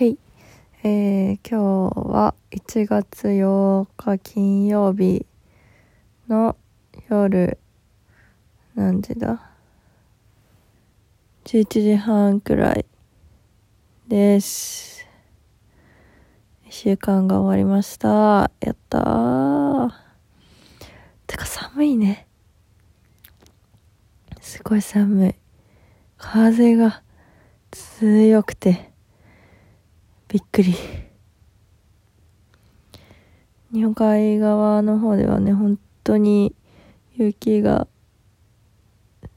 はい。えー、今日は1月8日金曜日の夜、何時だ ?11 時半くらいです。1週間が終わりました。やったー。てか寒いね。すごい寒い。風が強くて、びっくり。日本海側の方ではね、本当に雪が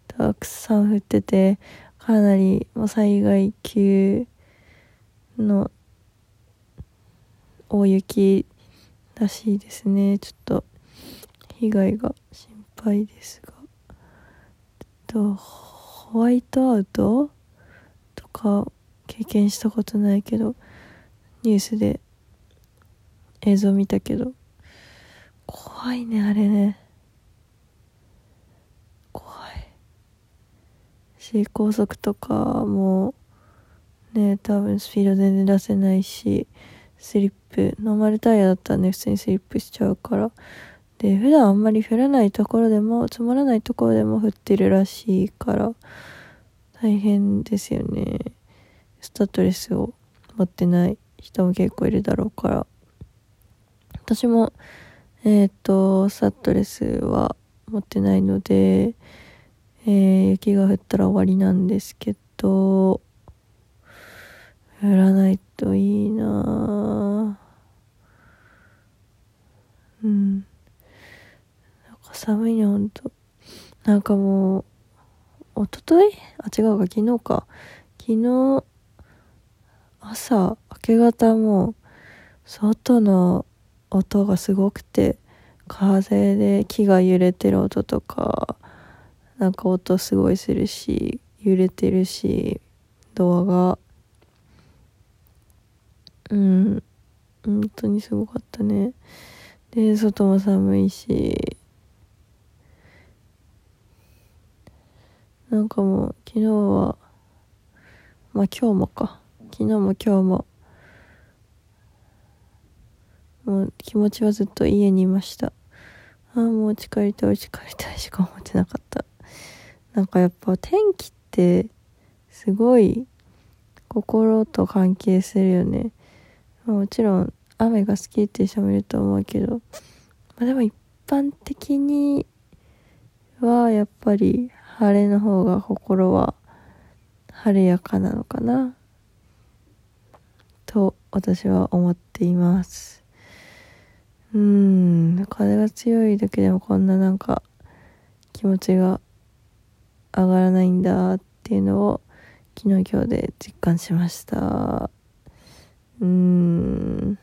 たくさん降ってて、かなりもう災害級の大雪らしいですね。ちょっと被害が心配ですが。と、ホワイトアウトとか経験したことないけど、ニュースで映像見たけど、怖いね、あれね。怖い。し、高速とかも、ね、多分スピード全然出せないし、スリップ、ノーマルタイヤだったらね、普通にスリップしちゃうから。で、普段あんまり降らないところでも、積もらないところでも降ってるらしいから、大変ですよね。スタッドレスを持ってない人も結構いるだろうから。私も、えっ、と、スタッドレスは持ってないので、えー雪が降ったら終わりなんですけど、降らないといいなうん。なんか寒いね、ほんと。なんかもう、おととい？あ、違うか、昨日か。昨日、朝、明け方も、外の音がすごくて、風で木が揺れてる音とか、なんか音すごいするし、揺れてるし、ドアが、うん、本当にすごかったね。で、外も寒いし、なんかもう、昨日は、まあ今日もか。昨日も今日も、もう気持ちはずっと家にいました。ああ、もう家帰りたい、家帰りたいしか思ってなかった。なんかやっぱ天気って、すごい、心と関係するよね。もちろん、雨が好きっていう人もいると思うけど、まあでも一般的には、やっぱり、晴れの方が心は晴れやかなのかなと私は思っています。うん。風が強いだけでもこんななんか気持ちが上がらないんだっていうのを昨日今日で実感しました。うん。明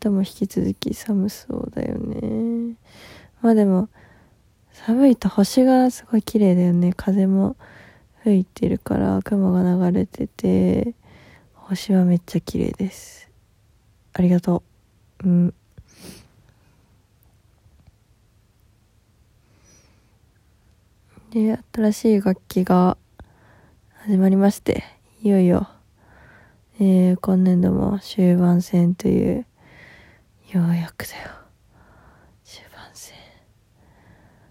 日も引き続き寒そうだよね。まあでも寒いと星がすごい綺麗だよね。風も吹いてるから雲が流れてて星はめっちゃ綺麗です。ありがとう。うん。で新しい楽器が始まりましていよいよ、えー今年度も終盤戦というようやくだよ終盤戦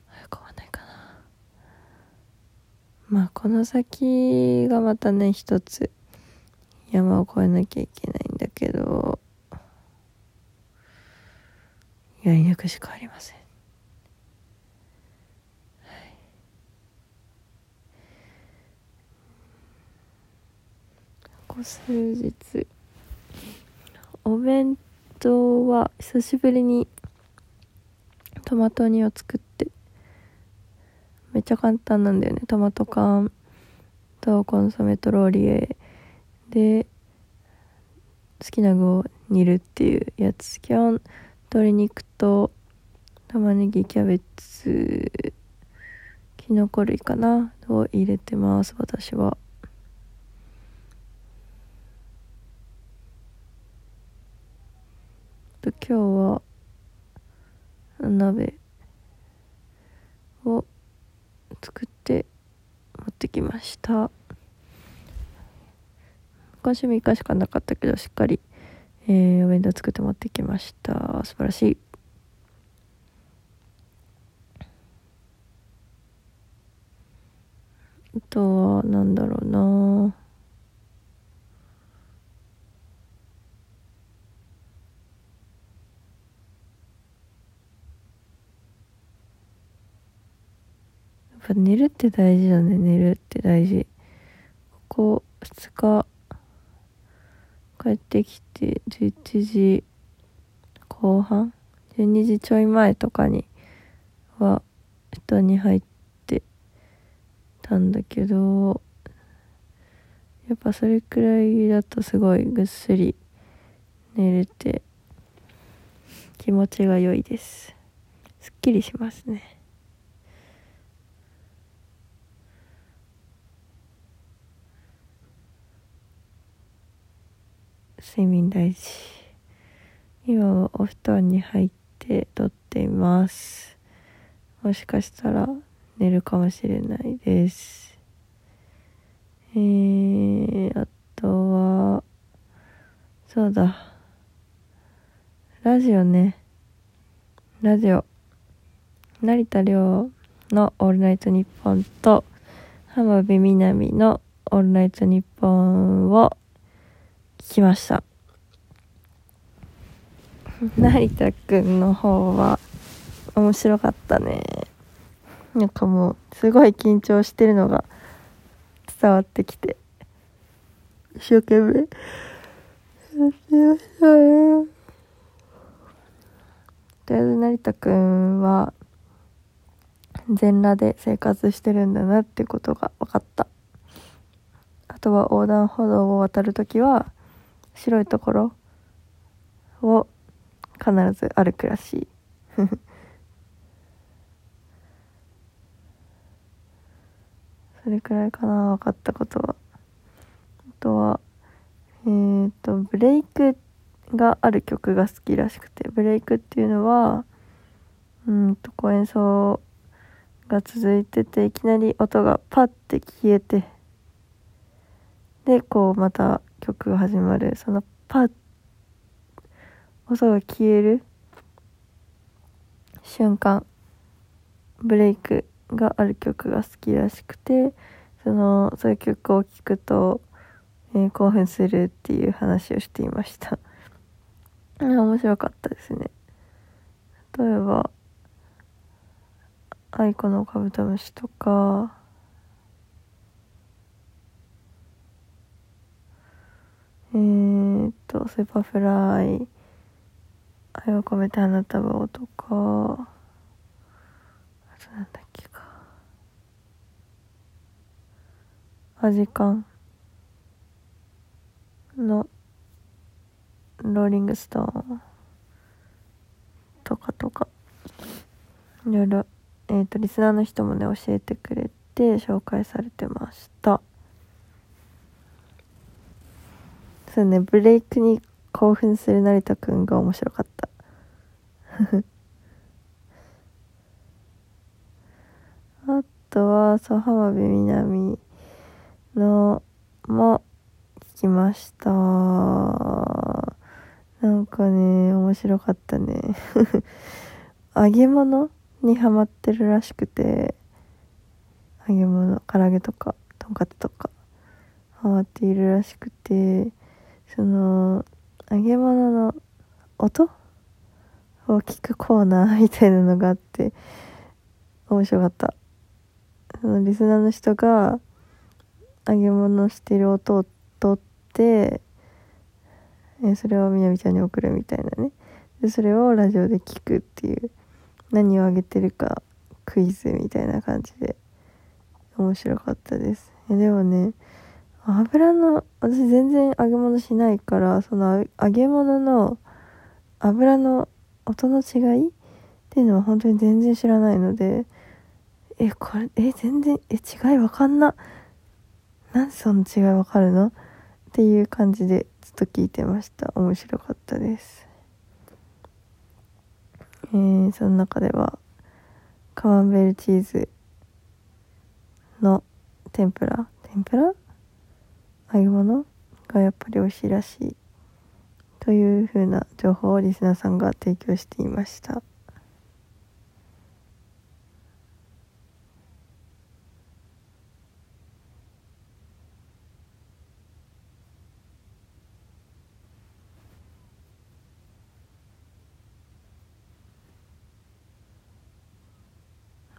早く終わんないかなまあこの先がまたね一つ山を越えなきゃいけないんだけどやり抜くしかありません。ここ数日お弁当は久しぶりにトマト煮を作ってめっちゃ簡単なんだよね。トマト缶とコンソメとローリエで好きな具を煮るっていうやつ。基本鶏肉と玉ねぎキャベツきのこ類かなを入れてます私は。と今日は鍋を作って持ってきました。今週3日しかなかったけどしっかり、えー、お弁当作って持ってきました。素晴らしい。あとは何だろうな。寝るって大事だね。寝るって大事。ここ2日帰ってきて11時後半12時ちょい前とかには布団に入ってたんだけどやっぱそれくらいだとすごいぐっすり寝れて気持ちが良いです。すっきりしますね。睡眠大事。今はお布団に入って撮っています。もしかしたら寝るかもしれないです。えー、あとはそうだ。ラジオね。ラジオ。成田凌の「オールナイトニッポン」と浜辺美波の「オールナイトニッポン」を聞きました。成田くんの方は面白かったね。なんかもうすごい緊張してるのが伝わってきて。一生懸命。やってましたねとりあえず成田くんは全裸で生活してるんだなってことが分かった。あとは横断歩道を渡るときは白いところを必ず歩くらしい。それくらいかな分かったことは。あとはえっ、ー、とブレイクがある曲が好きらしくて。ブレイクっていうのはうんとこう演奏が続いてていきなり音がパッて消えてでこうまた曲が始まる。そのパッ音が消える。瞬間。ブレイクがある曲が好きらしくて。そのそういう曲を聴くと、えー、興奮するっていう話をしていました。面白かったですね。例えば「愛子のカブトムシ」とか。えー、っと、スーパーフライ、愛を込めて花束をとか、あとなんだっけか。アジカンのローリングストーンとかとか、いろいろ、えっ、と、リスナーの人もね、教えてくれて紹介されてました。そうね、ブレイクに興奮する成田くんが面白かった。あとは、そう、浜辺美波のも聞きました。なんかね、面白かったね。揚げ物にハマってるらしくて、揚げ物、唐揚げとか、とんかつとか、ハマっているらしくて、その揚げ物の音？を聞くコーナーみたいなのがあって面白かった。そのリスナーの人が揚げ物してる音を取ってえそれをみなみちゃんに送るみたいなね。でそれをラジオで聞くっていう何をあげてるかクイズみたいな感じで面白かったです。でもね油の私全然揚げ物しないからその揚げ物の油の音の違いっていうのは本当に全然知らないのでえこれえ全然え違いわかんななんでその違いわかるの？っていう感じでずっと聞いてました。面白かったです。えー、その中ではカマンベールチーズの天ぷら？天ぷら？揚げ物がやっぱり美味しいらしいというふうな情報をリスナーさんが提供していました。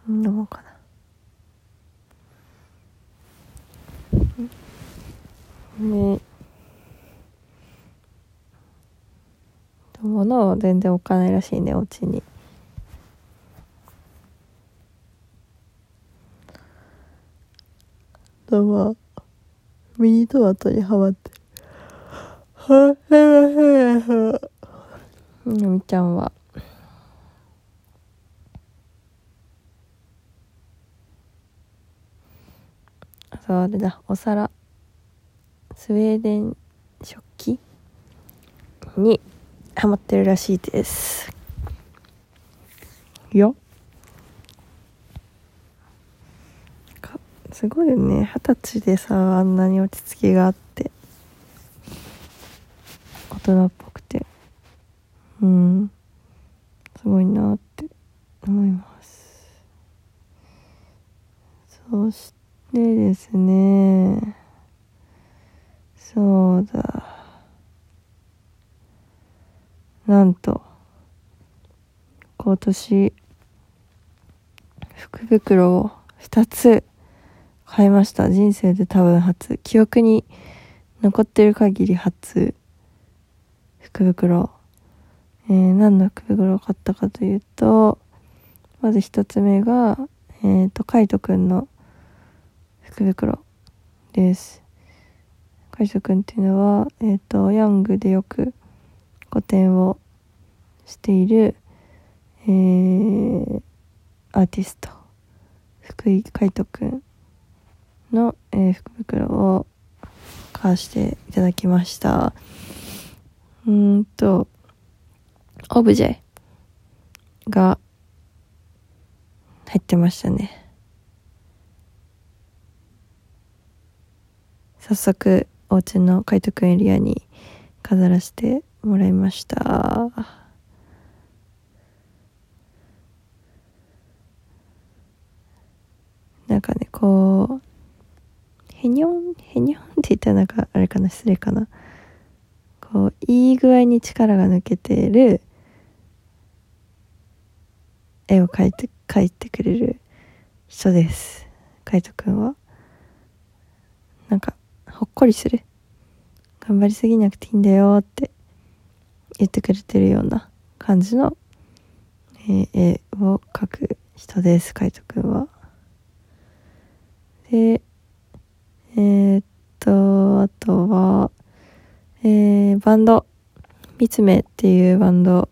飲もうかな。ね。物を全然置かないらしいねお家に。どうもミニトマトにハマってはへへへみちゃんは。そうあれだお皿スウェーデン食器にハマってるらしいです。よ。すごいよね。二十歳でさあんなに落ち着きがあって。大人っぽくて。うん。すごいなって思います。そしてですね。そうだ。なんと今年福袋を2つ買いました。人生で多分初。記憶に残ってる限り初福袋。えー、何の福袋を買ったかというとまず1つ目がえっ、ー、とカイトくんの福袋です。カイトくんっていうのはえっ、ー、とヤングでよく個展をしている、えー、アーティスト福井海斗くんの、えー、福袋を買わしていただきました。うんとオブジェが入ってましたね。早速お家の海斗くんエリアに飾らせてもらいました。なんかねこうへにょんへにょんって言ったらなんかあれかな失礼かな。こういい具合に力が抜けてる絵を描いて描いてくれる人です。カイトくんは。なんかほっこりする。頑張りすぎなくていいんだよって言ってくれてるような感じの、え、絵を描く人です、カイトくんは。で、えー、っと、あとは、えー、バンド、三つ目っていうバンド、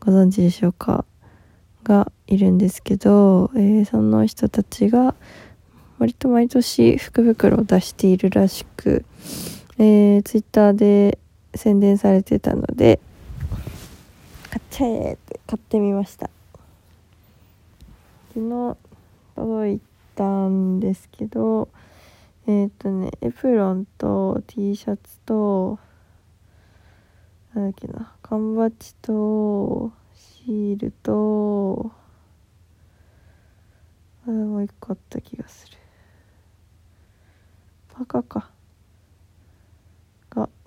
ご存知でしょうか？がいるんですけど、えー、その人たちが割と毎年福袋を出しているらしく、えー、ツイッターで宣伝されてたので買っちゃえって買ってみました。昨日届いたんですけどえっ、ー、とねエプロンと T シャツとなんだっけな缶バッジとシールとあもう一個あった気がする。パカか。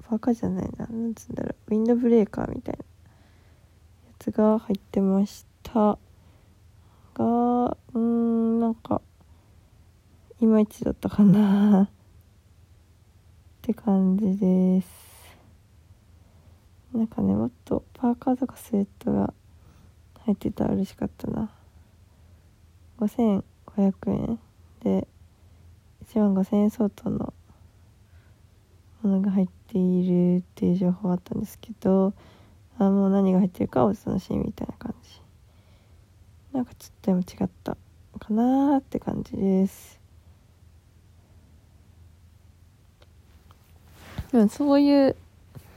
パーカじゃないな。なんつうんだろう。ウィンドブレーカーみたいな。やつが入ってました。がうんなんかいまいちだったかな。って感じです。なんかねもっとパーカーとかスウェットが入ってたら嬉しかったな。5500円で1万5000円相当のものが入っているっていう情報あったんですけどあもう何が入ってるかお楽しみみたいな感じ。なんかちょっとでも違ったかなーって感じです。でもそういう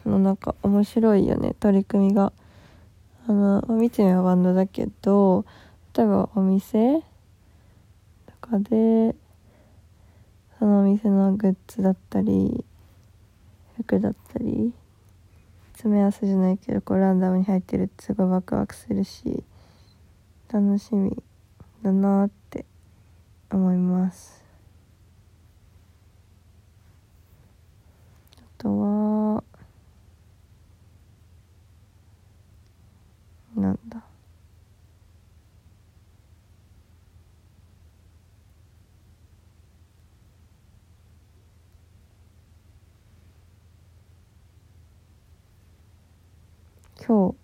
のなんか面白いよね。取り組みが。あの見てみはバンドだけど例えばお店とかでそのお店のグッズだったり服だったり詰め合わせじゃないけどこうランダムに入ってるってすごいワクワクするし楽しみだなって思います。あとはなんだ今日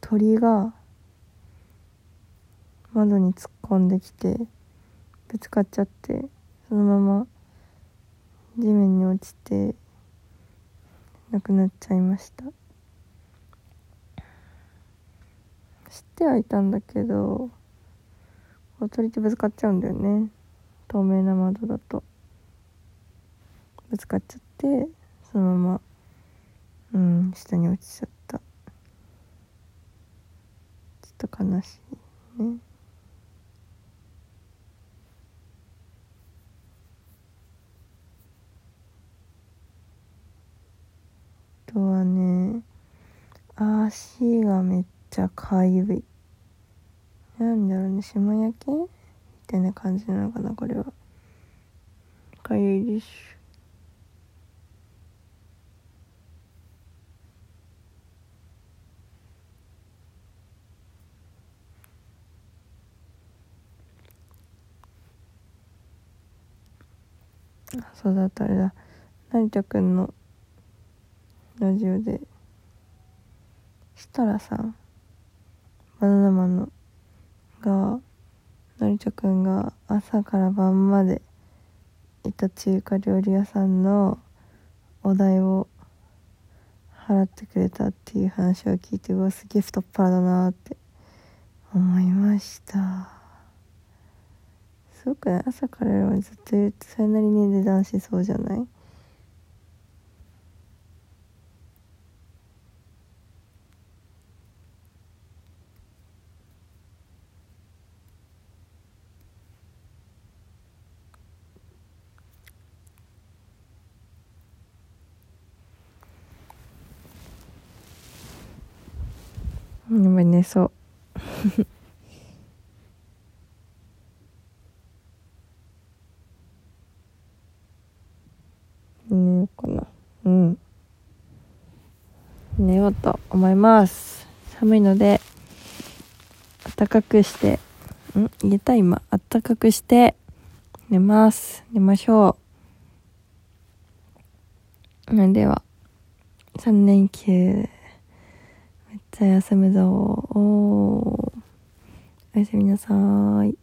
鳥が窓に突っ込んできてぶつかっちゃってそのまま地面に落ちて亡くなっちゃいました。知ってはいたんだけど鳥ってぶつかっちゃうんだよね。透明な窓だと。ぶつかっちゃってそのままうん下に落ちちゃった。ちょっと悲しいね。あとはね足がめっちゃかゆい。なんだろうね島焼けみたいな感じなのかなこれは。かゆいですそうだったあれだ。成田くんのラジオで設楽さんバナナマンのが成田くんが朝から晩までいた中華料理屋さんのお代を払ってくれたっていう話を聞いてうわすげえ太っ腹だなって思いました。すごくね朝から夜までずっと言ってそれなりに値段しそうじゃない？やっぱり寝そう。寝ようかなうん。寝ようと思います。寒いので暖かくしてん？言えた今。暖かくして寝ます。寝ましょう。では3連休。めっちゃ休むぞ。おおやすみなさーい。